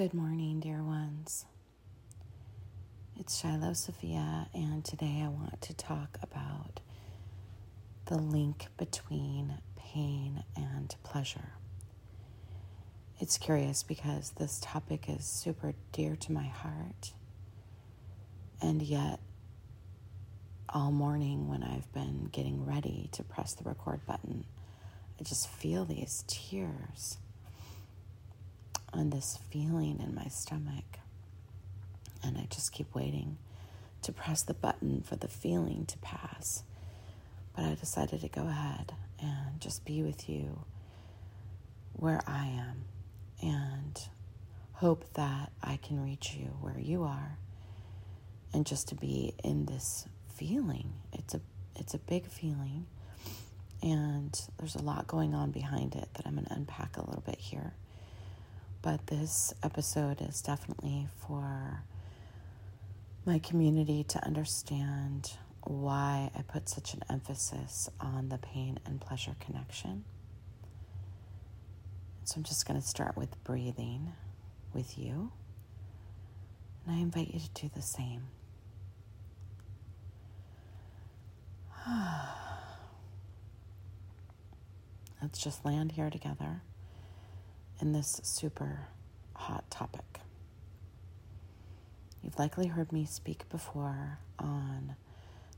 Good morning, dear ones. It's Shiloh Sophia, and today I want to talk about the link between pain and pleasure. It's curious because this topic is super dear to my heart, and yet, all morning when I've been getting ready to press the record button, I just feel these tears and this feeling in my stomach. And I just keep waiting to press the button for the feeling to pass. But I decided to go ahead and just be with you where I am and hope that I can reach you where you are and just to be in this feeling. It's a it's a big feeling and there's a lot going on behind it that I'm going to unpack a little bit here but this episode is definitely for my community to understand why I put such an emphasis on the pain and pleasure connection. So I'm just going to start with breathing with you. And I invite you to do the same. Let's just land here together in this super hot topic. You've likely heard me speak before on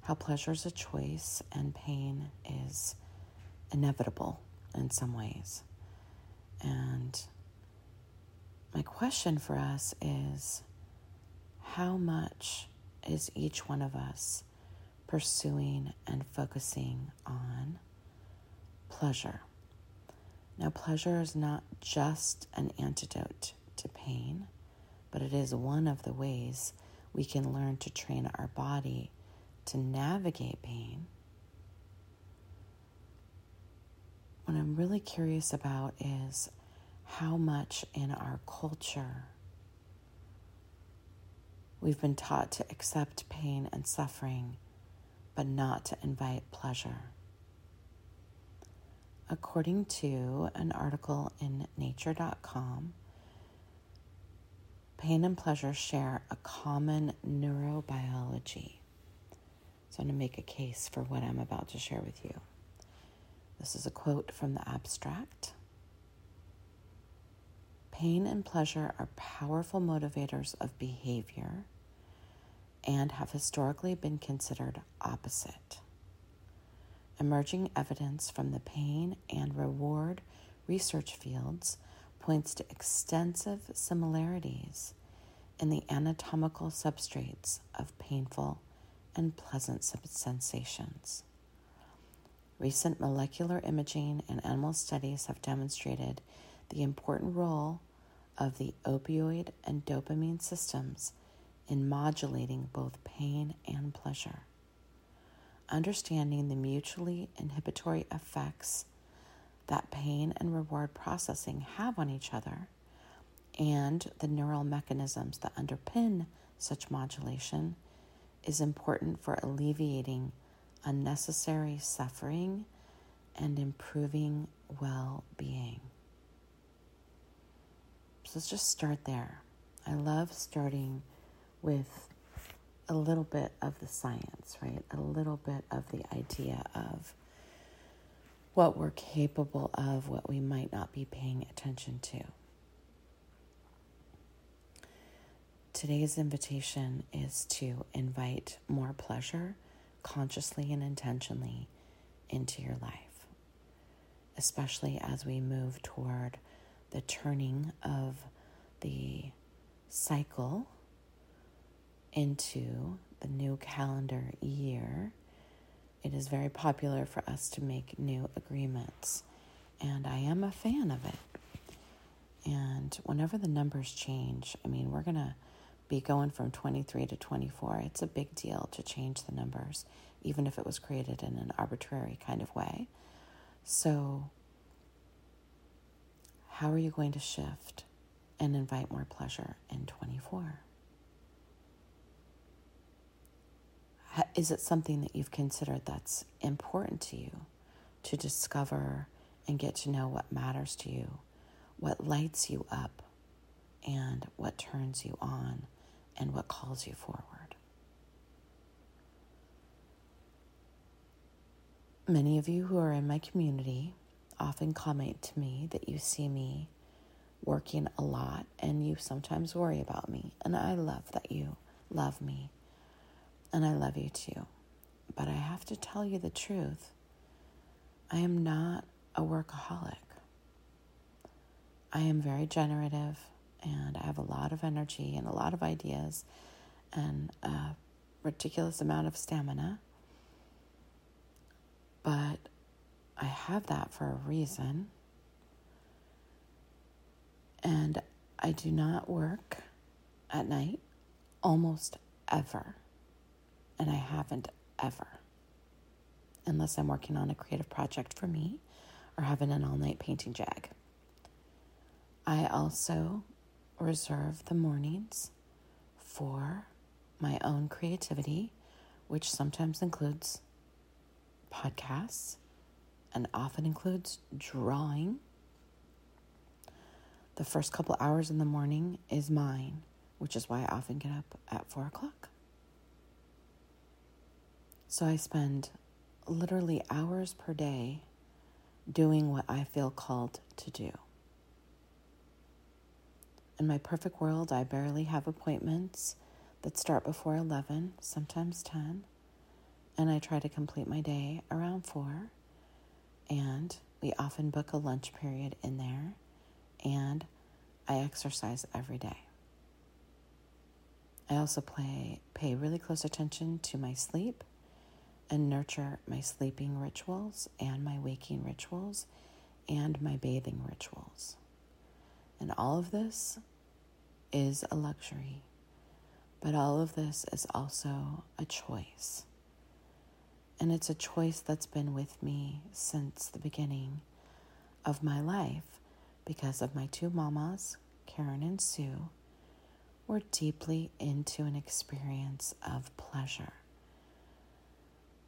how pleasure is a choice and pain is inevitable in some ways. And my question for us is how much is each one of us pursuing and focusing on pleasure? Now, pleasure is not just an antidote to pain, but it is one of the ways we can learn to train our body to navigate pain. What I'm really curious about is how much in our culture we've been taught to accept pain and suffering, but not to invite pleasure. According to an article in nature.com, pain and pleasure share a common neurobiology. So I'm going to make a case for what I'm about to share with you. This is a quote from the abstract. Pain and pleasure are powerful motivators of behavior and have historically been considered opposite. Emerging evidence from the pain and reward research fields points to extensive similarities in the anatomical substrates of painful and pleasant sensations. Recent molecular imaging and animal studies have demonstrated the important role of the opioid and dopamine systems in modulating both pain and pleasure understanding the mutually inhibitory effects that pain and reward processing have on each other and the neural mechanisms that underpin such modulation is important for alleviating unnecessary suffering and improving well being. So let's just start there. I love starting with a little bit of the science, right? A little bit of the idea of what we're capable of, what we might not be paying attention to. Today's invitation is to invite more pleasure consciously and intentionally into your life, especially as we move toward the turning of the cycle into the new calendar year, it is very popular for us to make new agreements. And I am a fan of it. And whenever the numbers change, I mean, we're going to be going from 23 to 24. It's a big deal to change the numbers, even if it was created in an arbitrary kind of way. So, how are you going to shift and invite more pleasure in 24? Is it something that you've considered that's important to you to discover and get to know what matters to you, what lights you up, and what turns you on and what calls you forward. Many of you who are in my community often comment to me that you see me working a lot and you sometimes worry about me. And I love that you love me. And I love you too. But I have to tell you the truth. I am not a workaholic. I am very generative and I have a lot of energy and a lot of ideas and a ridiculous amount of stamina. But I have that for a reason. And I do not work at night almost ever. And I haven't ever. Unless I'm working on a creative project for me or having an all night painting jag. I also reserve the mornings for my own creativity, which sometimes includes podcasts and often includes drawing. The first couple hours in the morning is mine, which is why I often get up at four o'clock. So I spend literally hours per day doing what I feel called to do. In my perfect world, I barely have appointments that start before 11, sometimes 10, and I try to complete my day around 4 and we often book a lunch period in there, and I exercise every day. I also play, pay really close attention to my sleep and nurture my sleeping rituals and my waking rituals and my bathing rituals. And all of this is a luxury, but all of this is also a choice. And it's a choice that's been with me since the beginning of my life because of my two mamas, Karen and Sue, were deeply into an experience of pleasure.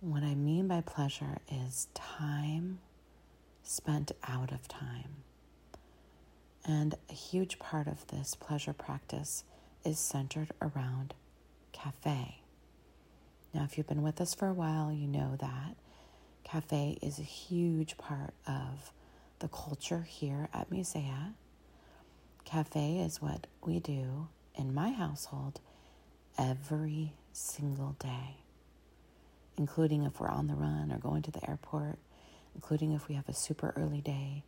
What I mean by pleasure is time spent out of time. And a huge part of this pleasure practice is centered around cafe. Now, if you've been with us for a while, you know that cafe is a huge part of the culture here at Musea. Cafe is what we do in my household every single day, including if we're on the run or going to the airport, including if we have a super early day.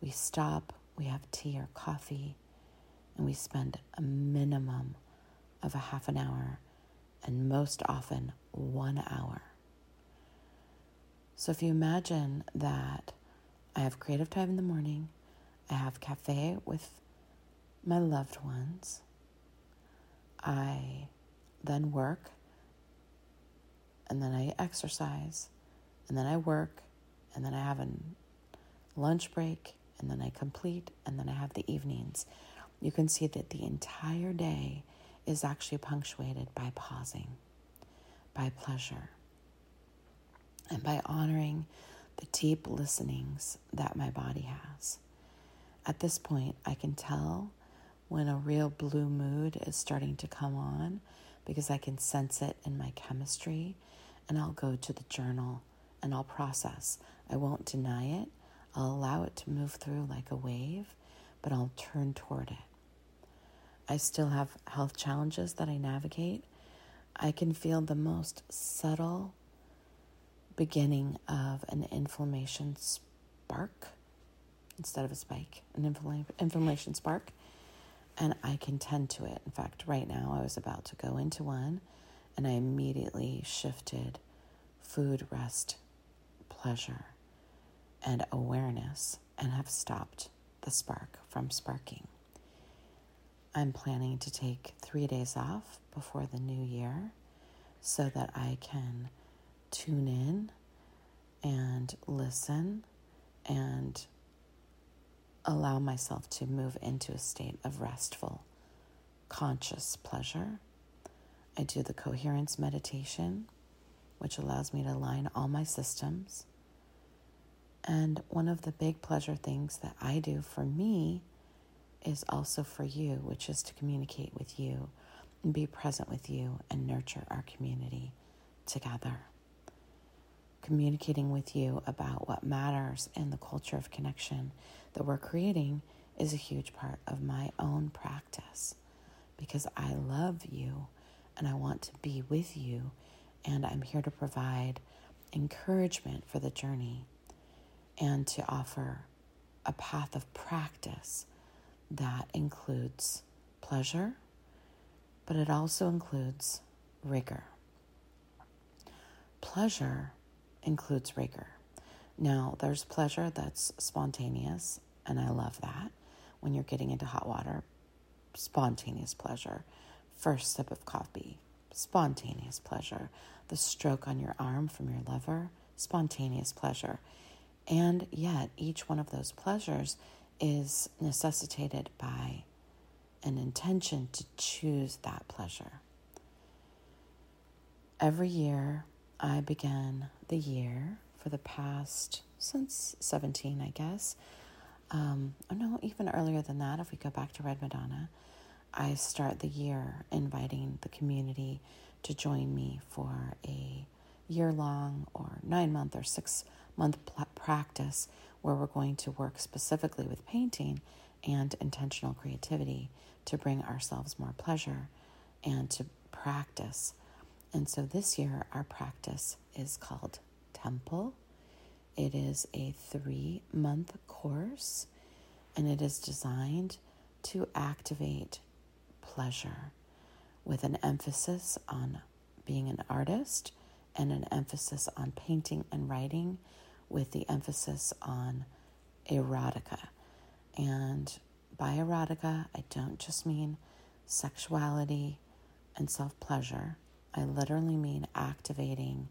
We stop, we have tea or coffee, and we spend a minimum of a half an hour and most often one hour. So if you imagine that I have creative time in the morning, I have cafe with my loved ones, I then work, and then I exercise, and then I work, and then I have a lunch break, and then I complete, and then I have the evenings. You can see that the entire day is actually punctuated by pausing, by pleasure, and by honoring the deep listenings that my body has. At this point, I can tell when a real blue mood is starting to come on because I can sense it in my chemistry, and I'll go to the journal and I'll process. I won't deny it, I'll allow it to move through like a wave, but I'll turn toward it. I still have health challenges that I navigate, I can feel the most subtle beginning of an inflammation spark instead of a spike, an inflammation spark, and I can tend to it. In fact, right now I was about to go into one and I immediately shifted food, rest, pleasure, and awareness and have stopped the spark from sparking. I'm planning to take three days off before the new year so that I can tune in and listen and allow myself to move into a state of restful, conscious pleasure. I do the coherence meditation, which allows me to align all my systems. And one of the big pleasure things that I do for me is also for you, which is to communicate with you and be present with you and nurture our community together. Communicating with you about what matters in the culture of connection that we're creating is a huge part of my own practice because I love you and I want to be with you, and I'm here to provide encouragement for the journey and to offer a path of practice that includes pleasure, but it also includes rigor. Pleasure includes rigor. Now, there's pleasure that's spontaneous, and I love that when you're getting into hot water. Spontaneous pleasure. First sip of coffee, spontaneous pleasure. The stroke on your arm from your lover, spontaneous pleasure. And yet, each one of those pleasures is necessitated by an intention to choose that pleasure. Every year, I begin the year for the past, since 17, I guess. Um, oh no, even earlier than that, if we go back to Red Madonna, I start the year inviting the community to join me for a year long or nine month or six month practice where we're going to work specifically with painting and intentional creativity to bring ourselves more pleasure and to practice. And so this year, our practice is called Temple. It is a three month course and it is designed to activate pleasure with an emphasis on being an artist and an emphasis on painting and writing with the emphasis on erotica. And by erotica, I don't just mean sexuality and self pleasure, I literally mean activating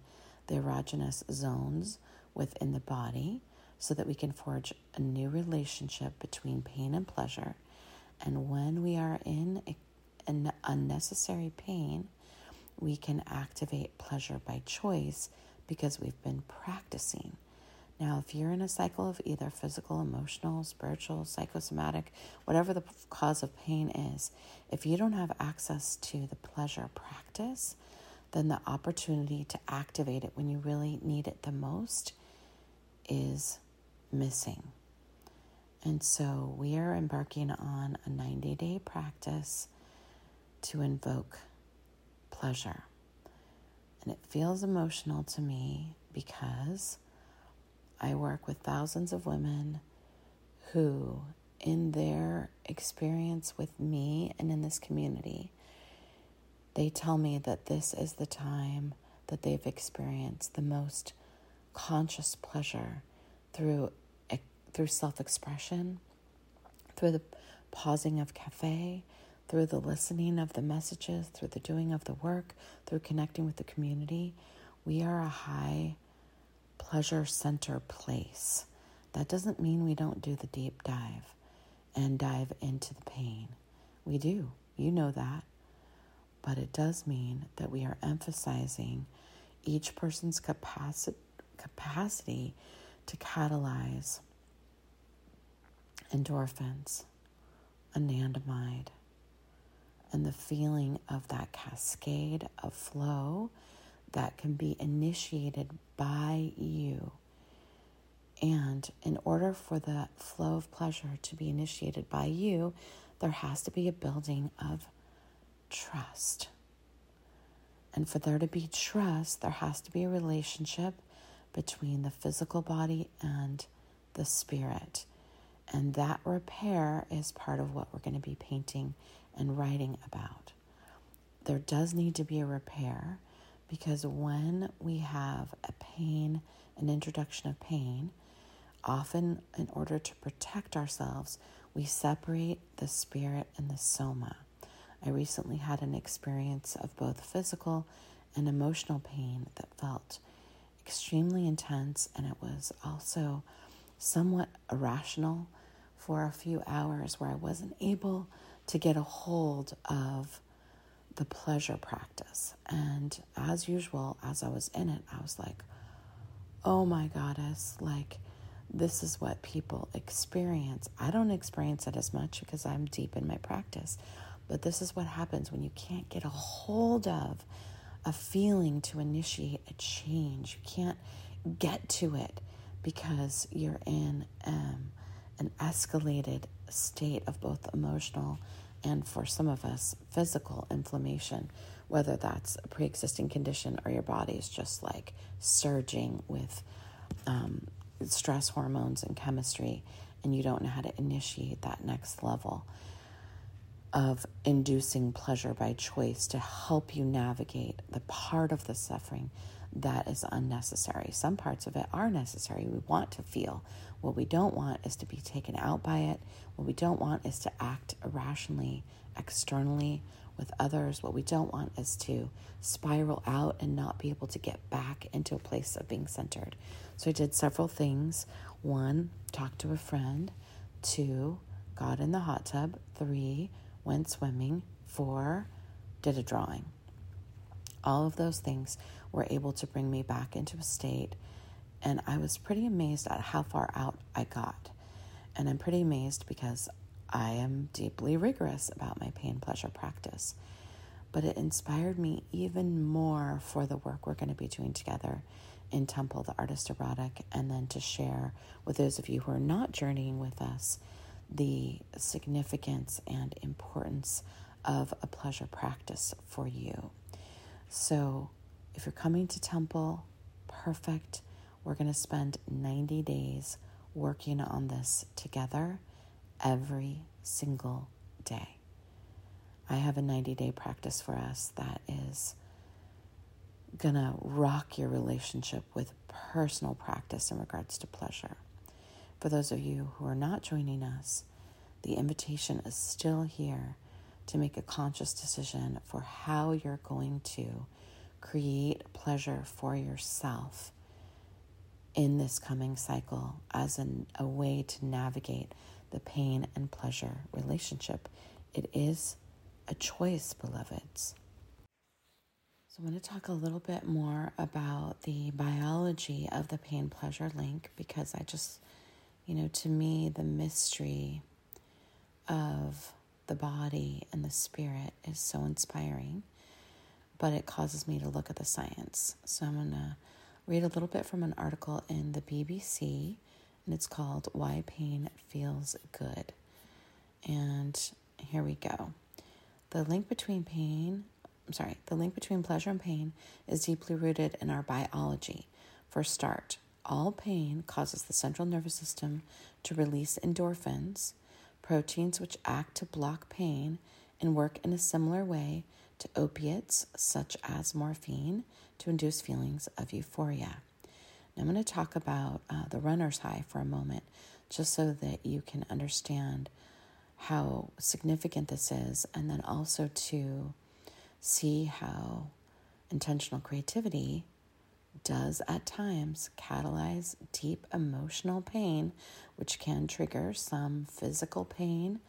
the erogenous zones within the body so that we can forge a new relationship between pain and pleasure. And when we are in an unnecessary pain, we can activate pleasure by choice because we've been practicing. Now, if you're in a cycle of either physical, emotional, spiritual, psychosomatic, whatever the cause of pain is, if you don't have access to the pleasure practice, then the opportunity to activate it when you really need it the most is missing. And so we are embarking on a 90 day practice to invoke pleasure. And it feels emotional to me because I work with thousands of women who, in their experience with me and in this community, they tell me that this is the time that they've experienced the most conscious pleasure through through self-expression, through the pausing of cafe, through the listening of the messages, through the doing of the work, through connecting with the community. We are a high pleasure center place. That doesn't mean we don't do the deep dive and dive into the pain. We do. You know that. But it does mean that we are emphasizing each person's capacity capacity to catalyze endorphins, anandamide, and the feeling of that cascade of flow that can be initiated by you. And in order for the flow of pleasure to be initiated by you, there has to be a building of trust. And for there to be trust, there has to be a relationship between the physical body and the spirit. And that repair is part of what we're going to be painting and writing about. There does need to be a repair because when we have a pain, an introduction of pain, often in order to protect ourselves, we separate the spirit and the soma. I recently had an experience of both physical and emotional pain that felt extremely intense, and it was also somewhat irrational for a few hours where I wasn't able to get a hold of the pleasure practice. And as usual, as I was in it, I was like, oh my goddess, like this is what people experience. I don't experience it as much because I'm deep in my practice, but this is what happens when you can't get a hold of a feeling to initiate a change. You can't get to it because you're in um, an escalated state of both emotional and, for some of us, physical inflammation, whether that's a pre existing condition or your body is just like surging with um, stress hormones and chemistry, and you don't know how to initiate that next level of inducing pleasure by choice to help you navigate the part of the suffering that is unnecessary. Some parts of it are necessary. We want to feel. What we don't want is to be taken out by it. What we don't want is to act irrationally externally with others. What we don't want is to spiral out and not be able to get back into a place of being centered. So I did several things. One, talked to a friend. Two, got in the hot tub. Three, went swimming. Four, did a drawing. All of those things were able to bring me back into a state. And I was pretty amazed at how far out I got. And I'm pretty amazed because I am deeply rigorous about my pain pleasure practice. But it inspired me even more for the work we're going to be doing together in Temple, the Artist Erotic, and then to share with those of you who are not journeying with us the significance and importance of a pleasure practice for you. So, if you're coming to Temple, perfect. We're going to spend 90 days working on this together every single day. I have a 90 day practice for us that is going to rock your relationship with personal practice in regards to pleasure. For those of you who are not joining us, the invitation is still here to make a conscious decision for how you're going to create pleasure for yourself in this coming cycle as an, a way to navigate the pain and pleasure relationship. It is a choice, beloveds. So, I want to talk a little bit more about the biology of the pain pleasure link because I just, you know, to me, the mystery of the body and the spirit is so inspiring, but it causes me to look at the science. So, I'm going to read a little bit from an article in the BBC, and it's called Why Pain Feels Good. And here we go. The link between pain I'm sorry, the link between pleasure and pain is deeply rooted in our biology. For start, all pain causes the central nervous system to release endorphins, proteins which act to block pain and work in a similar way to opiates such as morphine to induce feelings of euphoria. Now, I'm going to talk about uh, the runner's high for a moment, just so that you can understand how significant this is, and then also to see how intentional creativity does at times catalyze deep emotional pain, which can trigger some physical pain,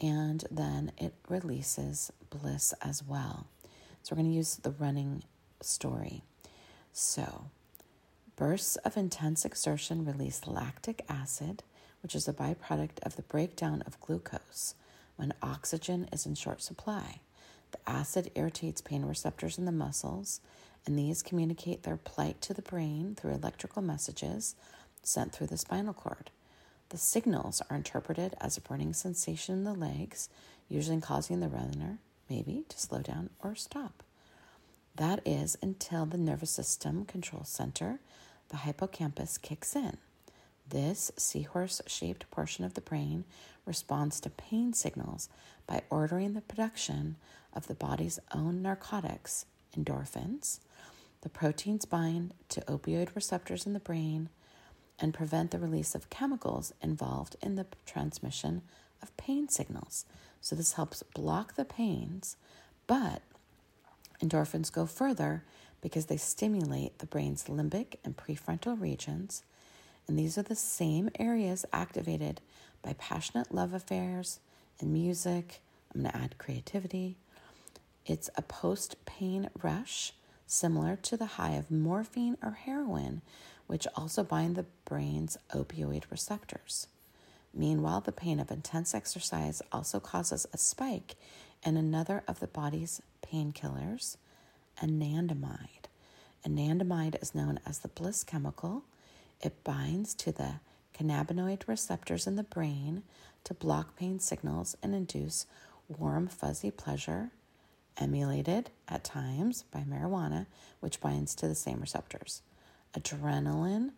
and then it releases bliss as well. So, we're going to use the running story. So, bursts of intense exertion release lactic acid, which is a byproduct of the breakdown of glucose when oxygen is in short supply. The acid irritates pain receptors in the muscles, and these communicate their plight to the brain through electrical messages sent through the spinal cord. The signals are interpreted as a burning sensation in the legs, usually causing the runner, maybe, to slow down or stop. That is until the nervous system control center, the hippocampus, kicks in. This seahorse shaped portion of the brain responds to pain signals by ordering the production of the body's own narcotics, endorphins. The proteins bind to opioid receptors in the brain and prevent the release of chemicals involved in the transmission of pain signals. So, this helps block the pains, but endorphins go further because they stimulate the brain's limbic and prefrontal regions, and these are the same areas activated by passionate love affairs and music. I'm going to add creativity. It's a post pain rush similar to the high of morphine or heroin, which also bind the brain's opioid receptors. Meanwhile, the pain of intense exercise also causes a spike in another of the body's painkillers, anandamide. Anandamide is known as the bliss chemical. It binds to the cannabinoid receptors in the brain to block pain signals and induce warm, fuzzy pleasure, emulated at times by marijuana, which binds to the same receptors. Adrenaline,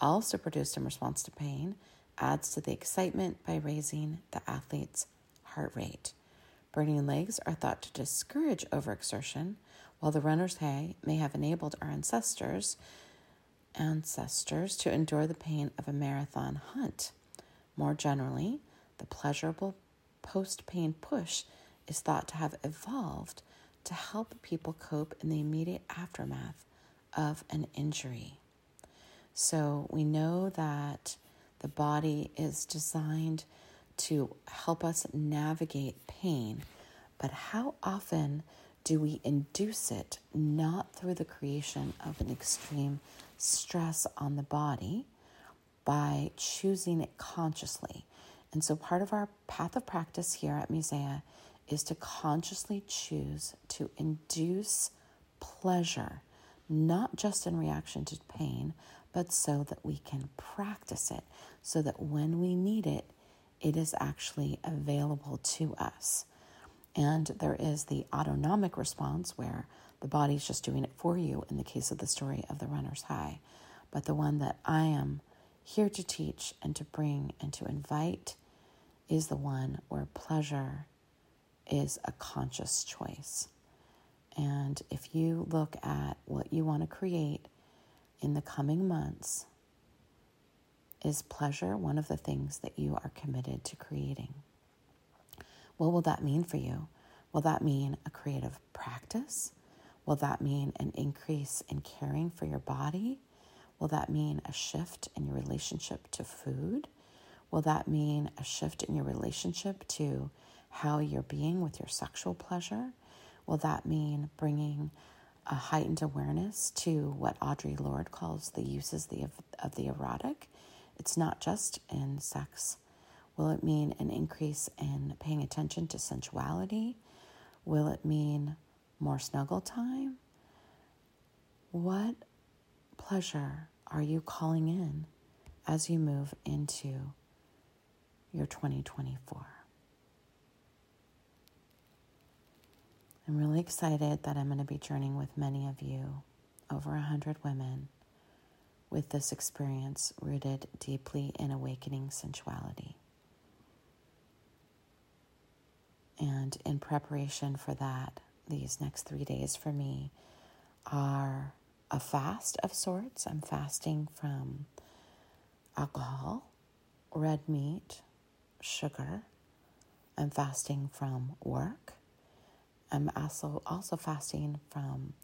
also produced in response to pain, adds to the excitement by raising the athlete's heart rate. Burning legs are thought to discourage overexertion, while the runner's high may have enabled our ancestors ancestors to endure the pain of a marathon hunt. More generally, the pleasurable post pain push is thought to have evolved to help people cope in the immediate aftermath of an injury. So we know that the body is designed to help us navigate pain, but how often do we induce it not through the creation of an extreme stress on the body by choosing it consciously? And so, part of our path of practice here at Musea is to consciously choose to induce pleasure, not just in reaction to pain, but so that we can practice it, so that when we need it, it is actually available to us. And there is the autonomic response where the body's just doing it for you in the case of the story of the runner's high. But the one that I am here to teach and to bring and to invite is the one where pleasure is a conscious choice. And if you look at what you want to create in the coming months, is pleasure one of the things that you are committed to creating? What will that mean for you? Will that mean a creative practice? Will that mean an increase in caring for your body? Will that mean a shift in your relationship to food? Will that mean a shift in your relationship to how you're being with your sexual pleasure? Will that mean bringing a heightened awareness to what Audre Lorde calls the uses the, of the erotic? It's not just in sex. Will it mean an increase in paying attention to sensuality? Will it mean more snuggle time? What pleasure are you calling in as you move into your 2024? I'm really excited that I'm going to be journeying with many of you, over a hundred women, with this experience rooted deeply in awakening sensuality. And in preparation for that, these next three days for me are a fast of sorts. I'm fasting from alcohol, red meat, sugar. I'm fasting from work. I'm also also fasting from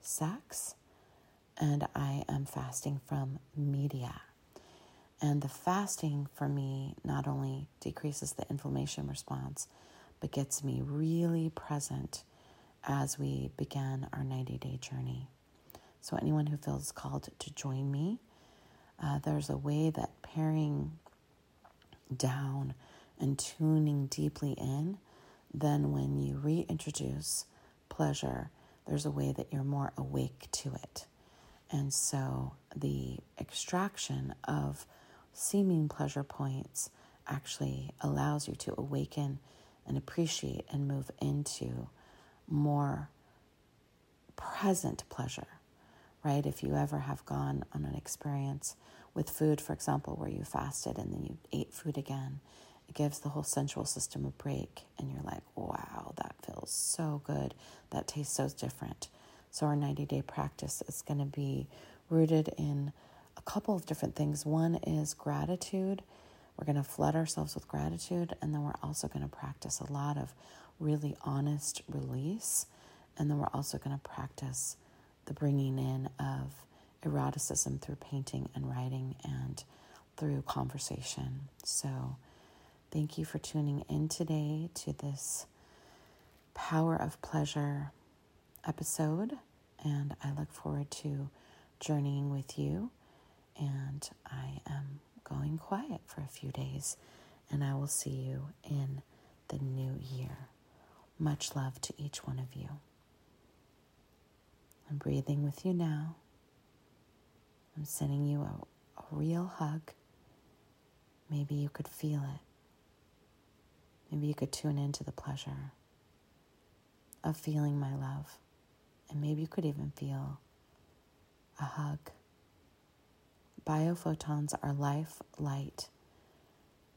sex and I am fasting from media. And the fasting for me not only decreases the inflammation response, but gets me really present as we begin our 90 day journey. So, anyone who feels called to join me, uh, there's a way that paring down and tuning deeply in then when you reintroduce pleasure, there's a way that you're more awake to it. And so the extraction of seeming pleasure points actually allows you to awaken and appreciate and move into more present pleasure, right? If you ever have gone on an experience with food, for example, where you fasted and then you ate food again, it gives the whole sensual system a break, and you're like, wow, that feels so good. That tastes so different. So, our 90 day practice is going to be rooted in a couple of different things. One is gratitude. We're going to flood ourselves with gratitude, and then we're also going to practice a lot of really honest release. And then we're also going to practice the bringing in of eroticism through painting and writing and through conversation. So, Thank you for tuning in today to this Power of Pleasure episode, and I look forward to journeying with you and I am going quiet for a few days, and I will see you in the new year. Much love to each one of you. I'm breathing with you now. I'm sending you a, a real hug. Maybe you could feel it. Maybe you could tune into the pleasure of feeling my love. And maybe you could even feel a hug. Biophotons are life light,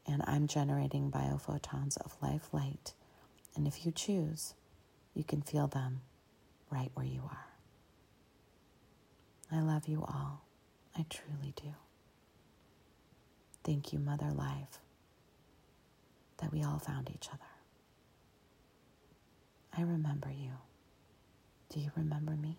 and I'm generating biophotons of life light. And if you choose, you can feel them right where you are. I love you all. I truly do. Thank you, Mother Life, that we all found each other. I remember you. Do you remember me?